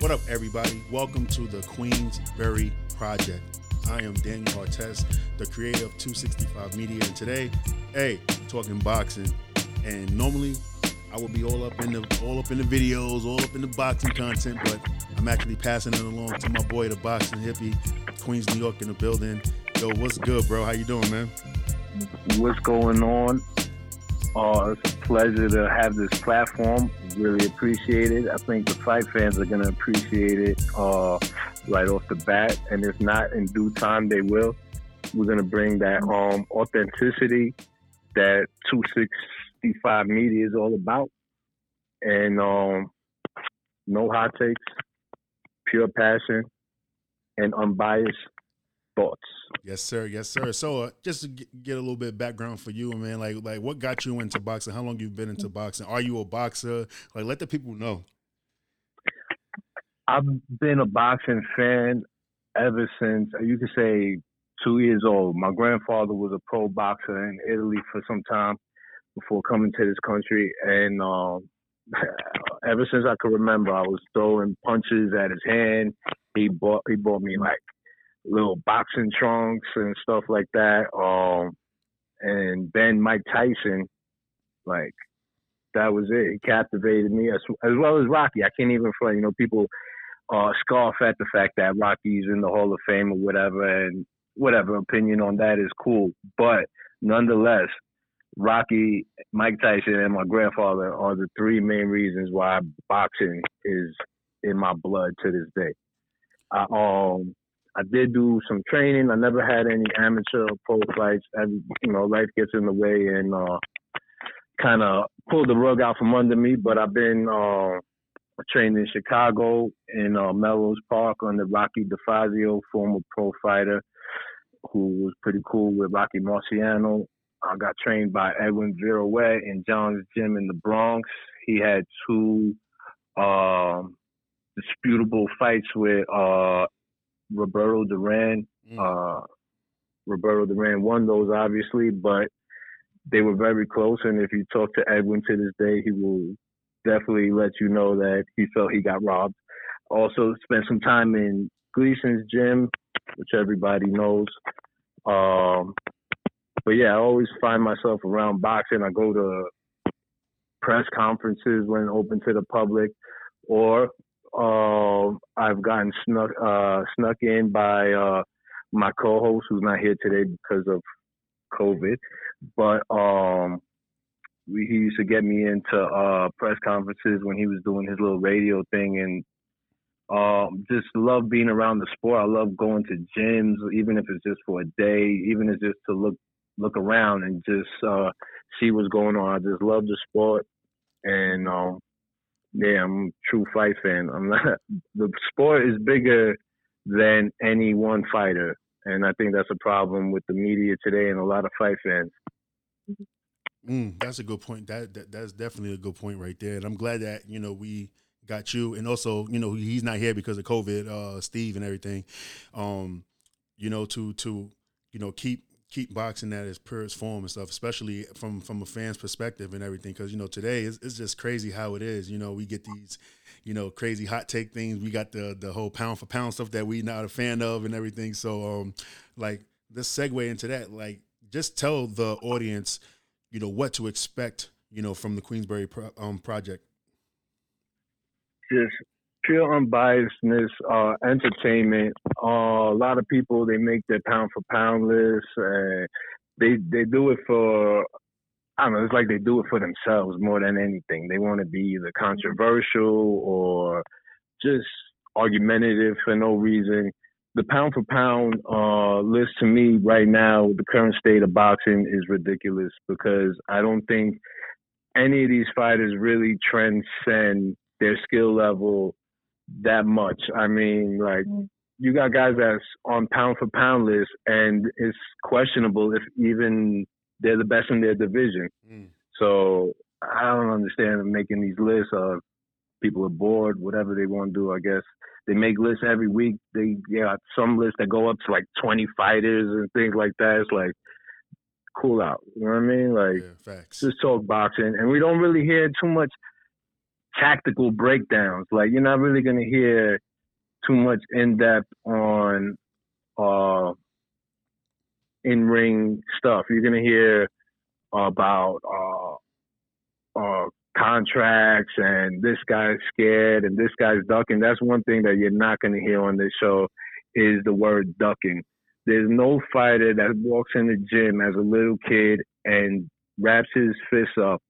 What up, everybody? Welcome to the Queensberry Project. I am Daniel Artest, the creator of 265 Media, and today, hey, talking boxing. And normally, I would be all up in the all up in the videos, all up in the boxing content, but I'm actually passing it along to my boy, the boxing hippie, Queens, New York, in the building. Yo, what's good, bro? How you doing, man? What's going on? Uh, it's a pleasure to have this platform. Really appreciate it. I think the fight fans are going to appreciate it uh, right off the bat. And if not, in due time, they will. We're going to bring that um, authenticity that 265 Media is all about. And um, no hot takes, pure passion, and unbiased thoughts. Yes, sir. Yes, sir. So, uh, just to get a little bit of background for you, man, like, like what got you into boxing? How long you been into boxing? Are you a boxer? Like, let the people know. I've been a boxing fan ever since you could say two years old. My grandfather was a pro boxer in Italy for some time before coming to this country, and um, ever since I could remember, I was throwing punches at his hand. He bought he bought me like little boxing trunks and stuff like that. Um, and then Mike Tyson, like that was it. He captivated me as as well as Rocky. I can't even. You know, people uh, scoff at the fact that Rocky's in the Hall of Fame or whatever, and whatever opinion on that is cool. But nonetheless, Rocky, Mike Tyson, and my grandfather are the three main reasons why boxing is in my blood to this day. I, um, I did do some training. I never had any amateur pro fights. Every, you know, life gets in the way and uh, kind of pulled the rug out from under me. But I've been uh, trained in Chicago in uh, Melrose Park under Rocky DeFazio, former pro fighter, who was pretty cool with Rocky Marciano. I got trained by Edwin Viruet in John's Gym in the Bronx. He had two um, disputable fights with uh, Roberto Duran. Mm. Uh, Roberto Duran won those, obviously, but they were very close. And if you talk to Edwin to this day, he will definitely let you know that he felt he got robbed. Also, spent some time in Gleason's gym, which everybody knows. Um, but yeah, I always find myself around boxing. I go to press conferences when open to the public, or uh, I've gotten snuck uh, snuck in by uh, my co-host who's not here today because of COVID, but um, we, he used to get me into uh, press conferences when he was doing his little radio thing, and um, just love being around the sport. I love going to gyms, even if it's just for a day, even if it's just to look look around and just uh, see what's going on. I just love the sport, and um, yeah, I'm a true fight fan. I'm not. The sport is bigger than any one fighter, and I think that's a problem with the media today and a lot of fight fans. Mm, that's a good point. That, that that's definitely a good point right there. And I'm glad that you know we got you, and also you know he's not here because of COVID, uh, Steve and everything. Um, you know to to you know keep keep boxing at its purest form and stuff, especially from from a fan's perspective and everything. Because you know today it's, it's, just crazy how it is. You know we get these, you know, crazy hot take things. We got the the whole pound for pound stuff that we not a fan of and everything. So um, like let's segue into that. Like just tell the audience, you know, what to expect. You know, from the Queensberry pro, um, project. Just pure unbiasedness, uh, entertainment. Uh, a lot of people they make their pound for pound list, and they they do it for I don't know. It's like they do it for themselves more than anything. They want to be either controversial or just argumentative for no reason. The pound for pound uh, list to me right now, the current state of boxing is ridiculous because I don't think any of these fighters really transcend their skill level that much. I mean, like mm. you got guys that's on pound for pound list, and it's questionable if even they're the best in their division. Mm. So I don't understand making these lists of people are bored, whatever they want to do. I guess they make lists every week. They got some lists that go up to like 20 fighters and things like that. It's like cool out. You know what I mean? Like yeah, just talk boxing, and we don't really hear too much tactical breakdowns. Like you're not really gonna hear too much in depth on uh in ring stuff. You're gonna hear about uh uh contracts and this guy's scared and this guy's ducking. That's one thing that you're not gonna hear on this show is the word ducking. There's no fighter that walks in the gym as a little kid and wraps his fists up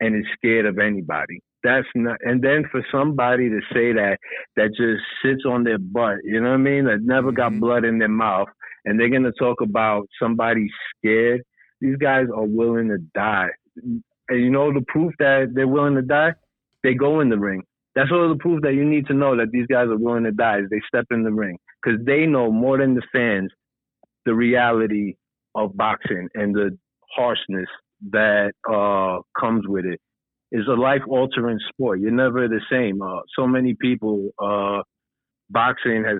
and is scared of anybody. That's not, and then for somebody to say that, that just sits on their butt, you know what I mean? That never got mm-hmm. blood in their mouth, and they're gonna talk about somebody scared. These guys are willing to die, and you know the proof that they're willing to die. They go in the ring. That's all the proof that you need to know that these guys are willing to die. Is they step in the ring because they know more than the fans the reality of boxing and the harshness that uh, comes with it is a life altering sport. You're never the same. Uh, so many people, uh, boxing has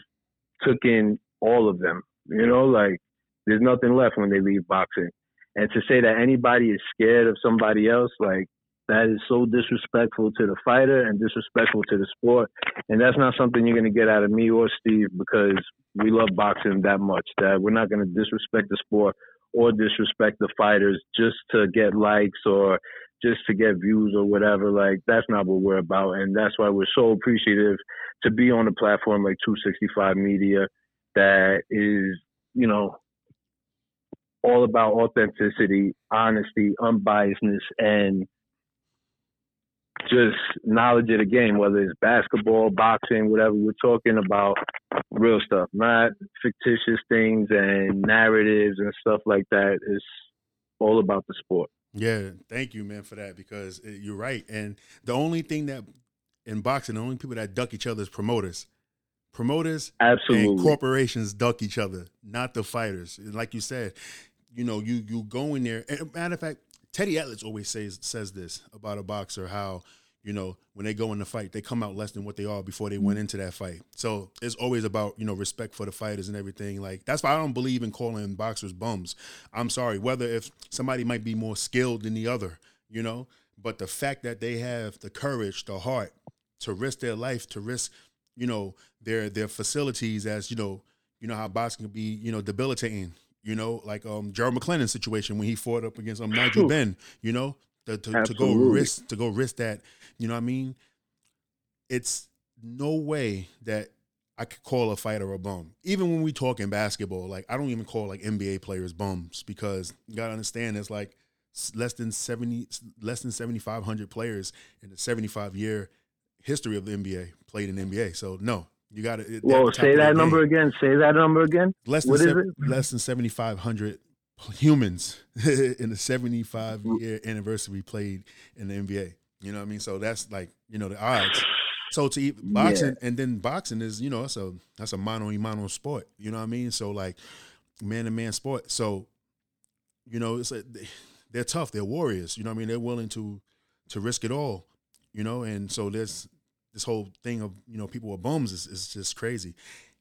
took in all of them. You know, like there's nothing left when they leave boxing. And to say that anybody is scared of somebody else, like that is so disrespectful to the fighter and disrespectful to the sport. And that's not something you're going to get out of me or Steve because we love boxing that much that we're not going to disrespect the sport or disrespect the fighters just to get likes or just to get views or whatever. Like that's not what we're about, and that's why we're so appreciative to be on a platform like 265 Media that is, you know, all about authenticity, honesty, unbiasedness, and just knowledge of the game, whether it's basketball, boxing, whatever. We're talking about real stuff, not fictitious things and narratives and stuff like that. It's all about the sport. Yeah, thank you, man, for that because you're right. And the only thing that in boxing, the only people that duck each other is promoters. Promoters Absolutely. and corporations duck each other, not the fighters. Like you said, you know, you you go in there. And matter of fact, Teddy Atlas always says says this about a boxer how you know when they go in the fight they come out less than what they are before they went into that fight. So it's always about you know respect for the fighters and everything. Like that's why I don't believe in calling boxers bums. I'm sorry whether if somebody might be more skilled than the other, you know, but the fact that they have the courage, the heart to risk their life, to risk you know their their facilities as you know you know how boxing can be you know debilitating you know, like um Gerald McClellan situation when he fought up against um Nigel Benn, you know, to, to, to, go risk to go risk that, you know what I mean? It's no way that I could call a fighter a bum. Even when we talk in basketball, like I don't even call like NBA players bums because you gotta understand it's like less than 70 less than 7500 players in the 75 year history of the NBA played in the NBA. So no, you got to. Well, say that number again. Say that number again. Less than seven, less than seventy five hundred humans in the seventy five mm-hmm. year anniversary played in the NBA. You know what I mean? So that's like you know the odds. So to eat boxing yeah. and then boxing is you know that's a that's a mano a mano sport. You know what I mean? So like man to man sport. So you know it's a, they're tough. They're warriors. You know what I mean? They're willing to to risk it all. You know, and so there's this whole thing of you know people with bums is, is just crazy.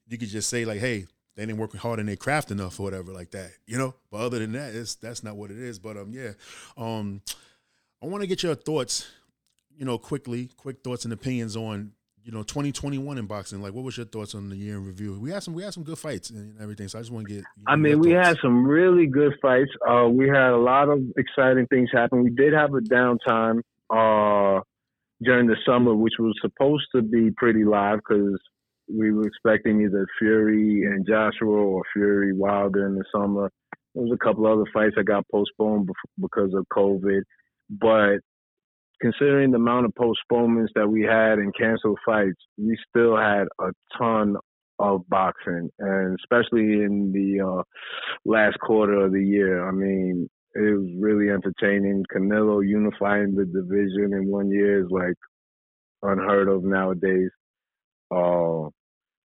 You could just say like, hey, they didn't work hard in their craft enough or whatever like that, you know. But other than that, it's that's not what it is. But um, yeah, um, I want to get your thoughts, you know, quickly, quick thoughts and opinions on you know 2021 in boxing. Like, what was your thoughts on the year in review? We had some we had some good fights and everything. So I just want to get. You know, I mean, we thoughts. had some really good fights. Uh, we had a lot of exciting things happen. We did have a downtime. Uh, during the summer, which was supposed to be pretty live because we were expecting either Fury and Joshua or Fury Wilder in the summer. There was a couple other fights that got postponed because of COVID, but considering the amount of postponements that we had and canceled fights, we still had a ton of boxing, and especially in the uh, last quarter of the year. I mean, it was really entertaining. Canelo unifying the division in one year is like unheard of nowadays. Uh,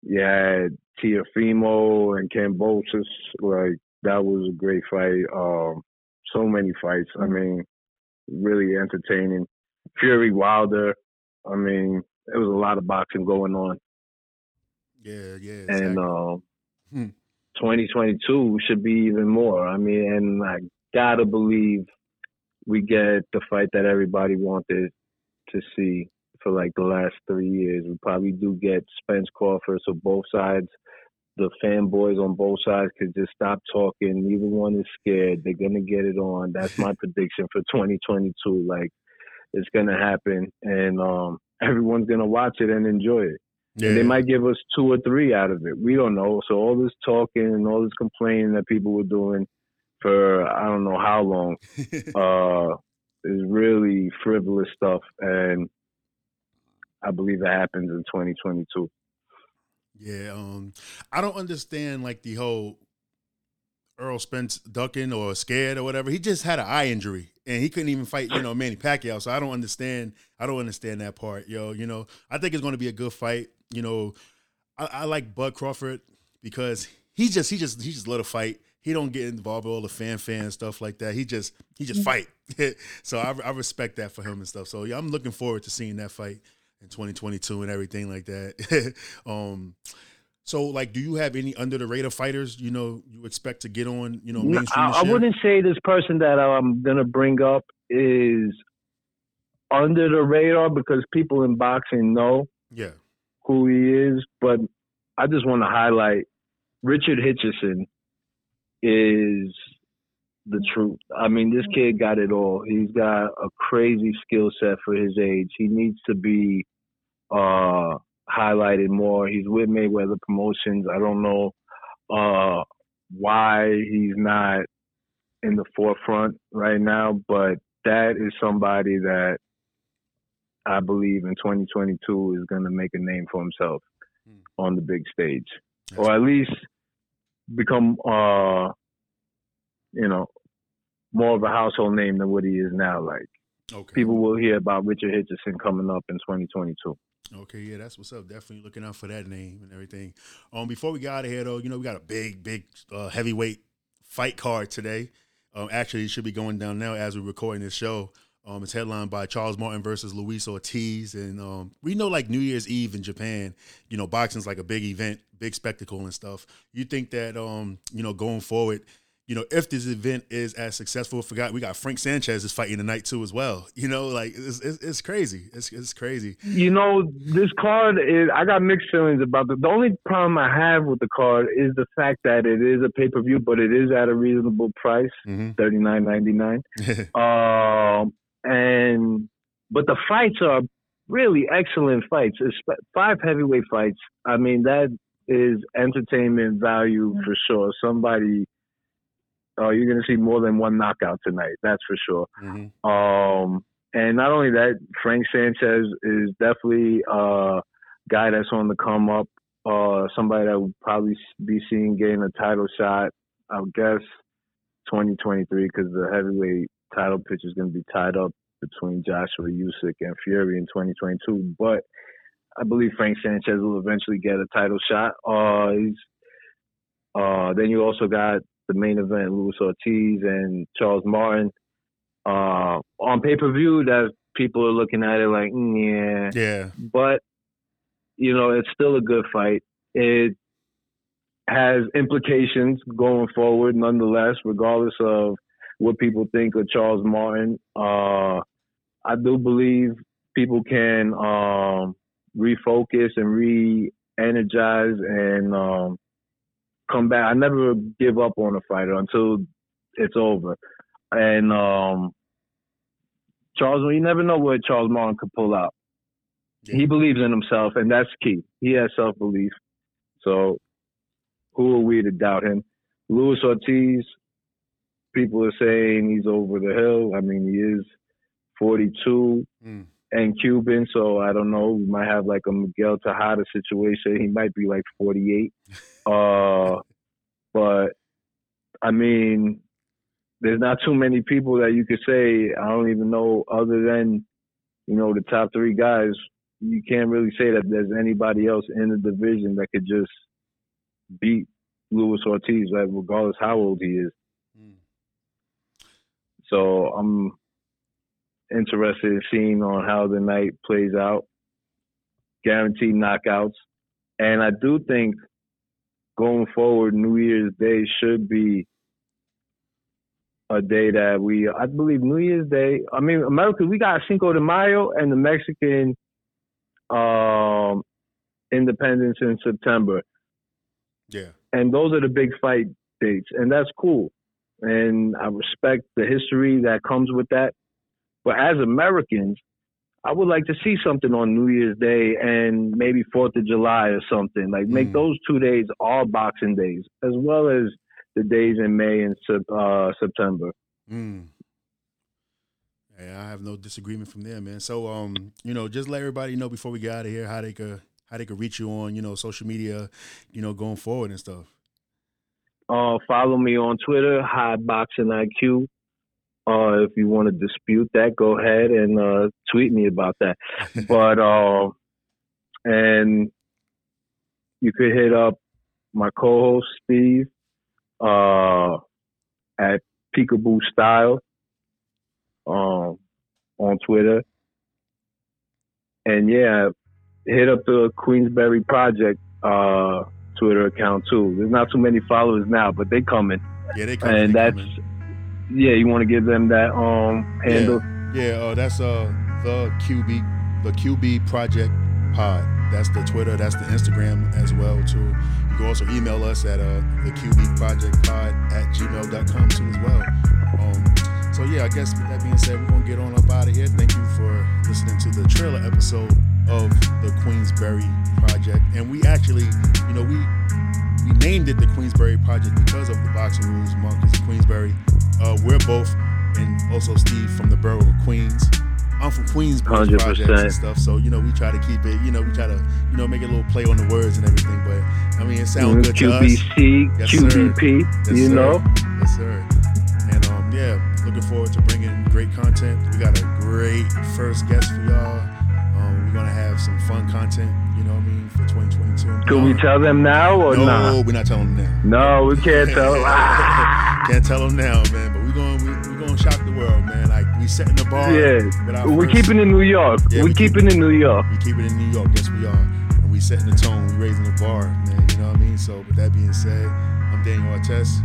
you had Teofimo and Kambosos, like that was a great fight. Um, so many fights. I mean, really entertaining. Fury Wilder. I mean, there was a lot of boxing going on. Yeah, yeah. Exactly. And uh, hmm. 2022 should be even more. I mean, and I gotta believe we get the fight that everybody wanted to see for like the last three years. We probably do get Spence Crawford, so both sides, the fanboys on both sides could just stop talking. Neither one is scared. They're gonna get it on. That's my prediction for 2022. Like it's gonna happen, and um, everyone's gonna watch it and enjoy it. Yeah. And they might give us two or three out of it. We don't know. So all this talking and all this complaining that people were doing for I don't know how long uh, is really frivolous stuff, and I believe it happens in 2022. Yeah, um, I don't understand like the whole Errol Spence ducking or scared or whatever. He just had an eye injury and he couldn't even fight, you know, Manny Pacquiao. So I don't understand. I don't understand that part, yo. You know, I think it's going to be a good fight. You know, I, I like Bud Crawford because he just he just he just let a fight. He don't get involved with all the fan fan stuff like that. He just he just fight. so I, I respect that for him and stuff. So yeah, I'm looking forward to seeing that fight in 2022 and everything like that. um, so, like, do you have any under the radar fighters? You know, you expect to get on. You know, mainstream. I, I wouldn't say this person that I'm gonna bring up is under the radar because people in boxing know yeah who he is. But I just want to highlight Richardson Hitchins is the truth. I mean, this kid got it all. He's got a crazy skill set for his age. He needs to be uh, highlighted more. He's with Mayweather Promotions. I don't know uh, why he's not in the forefront right now, but that is somebody that I believe in 2022 is going to make a name for himself hmm. on the big stage, That's or at least become, uh, you know, more of a household name than what he is now. Like okay. people will hear about Richardson Hitchins coming up in 2022. Okay, yeah, that's what's up. Definitely looking out for that name and everything. Um, before we got out of here though, you know, we got a big, big uh, heavyweight fight card today. Um, actually, it should be going down now as we're recording this show. Um, it's headlined by Charles Martin versus Luis Ortiz, and um, we know like New Year's Eve in Japan, you know, boxing's like a big event, big spectacle and stuff. You think that um, you know, going forward, you know, if this event is as successful, forgot we got Frank Sanchez is fighting tonight too as well. You know, like it's it's, it's crazy. It's it's crazy. You know, this card is I got mixed feelings about it. The only problem I have with the card is the fact that it is a pay per view, but it is at a reasonable price, mm-hmm. thirty nine ninety nine. Um, and but the fights are really excellent fights. It's five heavyweight fights. I mean, that is entertainment value for sure. Somebody uh, you're going to see more than one knockout tonight. That's for sure. Mm-hmm. Um, and not only that, Frank Sanchez is definitely a guy that's on the come up. Uh, somebody that will probably be seeing getting a title shot. I guess 2023 because the heavyweight title pitch is going to be tied up between Joshua Usyk and Fury in 2022. But I believe Frank Sanchez will eventually get a title shot. Uh, he's, uh, then you also got the main event, Luis Ortiz and Charles Martin. Uh, on pay per view, that people are looking at it like, mm, yeah, yeah. But you know, it's still a good fight. It has implications going forward, nonetheless, regardless of what people think of Charles Martin. Uh, I do believe people can um, refocus and re-energize and um, come back. I never give up on a fighter until it's over. And um, Charles, you never know what Charles Martin could pull out. Yeah. He believes in himself, and that's key. He has self belief. So, who are we to doubt him? Luis Ortiz, people are saying he's over the hill. I mean, he is 42 mm. And Cuban, so I don't know. We might have like a Miguel Tejada situation. He might be like 48. Uh, but I mean, there's not too many people that you could say. I don't even know other than you know the top three guys. You can't really say that there's anybody else in the division that could just beat Luis Ortiz, like regardless how old he is. Mm. So I'm interested in seeing on how the night plays out. Guaranteed knockouts, and I do think going forward, New Year's Day should be a day that we, I believe New Year's Day, I mean, America, we got Cinco de Mayo and the Mexican um, Independence in September. Yeah. And those are the big fight dates, and that's cool. And I respect the history that comes with that. But as Americans, I would like to see something on New Year's Day and maybe Fourth of July or something. Like make Mm. those two days all Boxing days, as well as the days in May and uh, September. Mm. Yeah, I have no disagreement from there, man. So, um, you know, just let everybody know before we get out of here how they could how they could reach you on, you know, social media, you know, going forward and stuff. Uh, follow me on Twitter, High Boxing IQ. Uh, if you want to dispute that, go ahead and uh, tweet me about that. But uh, and you could hit up my co-host Steve uh, at Peekaboo Style um, on Twitter, and yeah, hit up the Queensberry Project uh, Twitter account too. There's not too many followers now, but they coming, yeah, they come. and they that's coming. Yeah. You want to give them that um handle? Yeah, uh, that's uh the QB the QB Project Pod. That's the Twitter. That's the Instagram as well too. You can also email us at uh the QB Project Pod at gmail.com too as well. Um, so yeah, I guess with that being said, we're gonna get on up out of here. Thank you for listening to the trailer episode of the Queensberry Project. And we actually, you know, we we named it the Queensberry Project because of the boxing rules. Marquess Queensberry. Uh, we're both, and also Steve from the borough of Queens. I'm from Queens, 100%. projects and stuff, so you know we try to keep it. You know we try to you know make a little play on the words and everything. But I mean it sounds good to us. QBC, Yes. QBP, Yes, you sir. know. Yes, sir. And um, yeah, looking forward to bringing great content. We got a great first guest for y'all. Um, we're gonna have some fun content. You know what I mean for 2022. and Can we tell them now or No, not? we're not telling them now. No, we can't tell. Can't tell them now, man. But we're going we, we're going to shock the world, man. Like we setting the bar. Yeah, we're keeping it in New York. Yeah, we're we keep- keeping it in New York. We keep it in New York. Yes, we are. And we setting the tone. We raising the bar, man. You know what I mean? So with that being said, I'm Daniel Artest.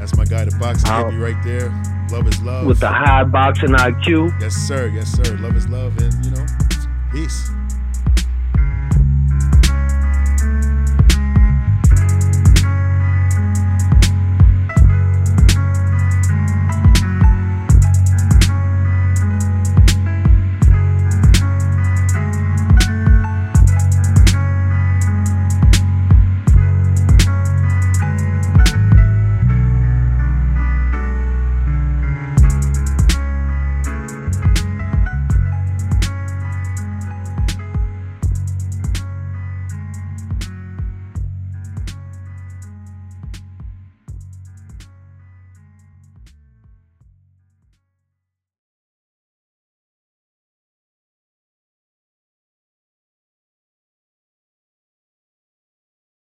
That's my guy, the boxing Ow. hippie right there. Love is love. With the high boxing IQ. yes, sir. Yes, sir. Love is love, and you know, peace.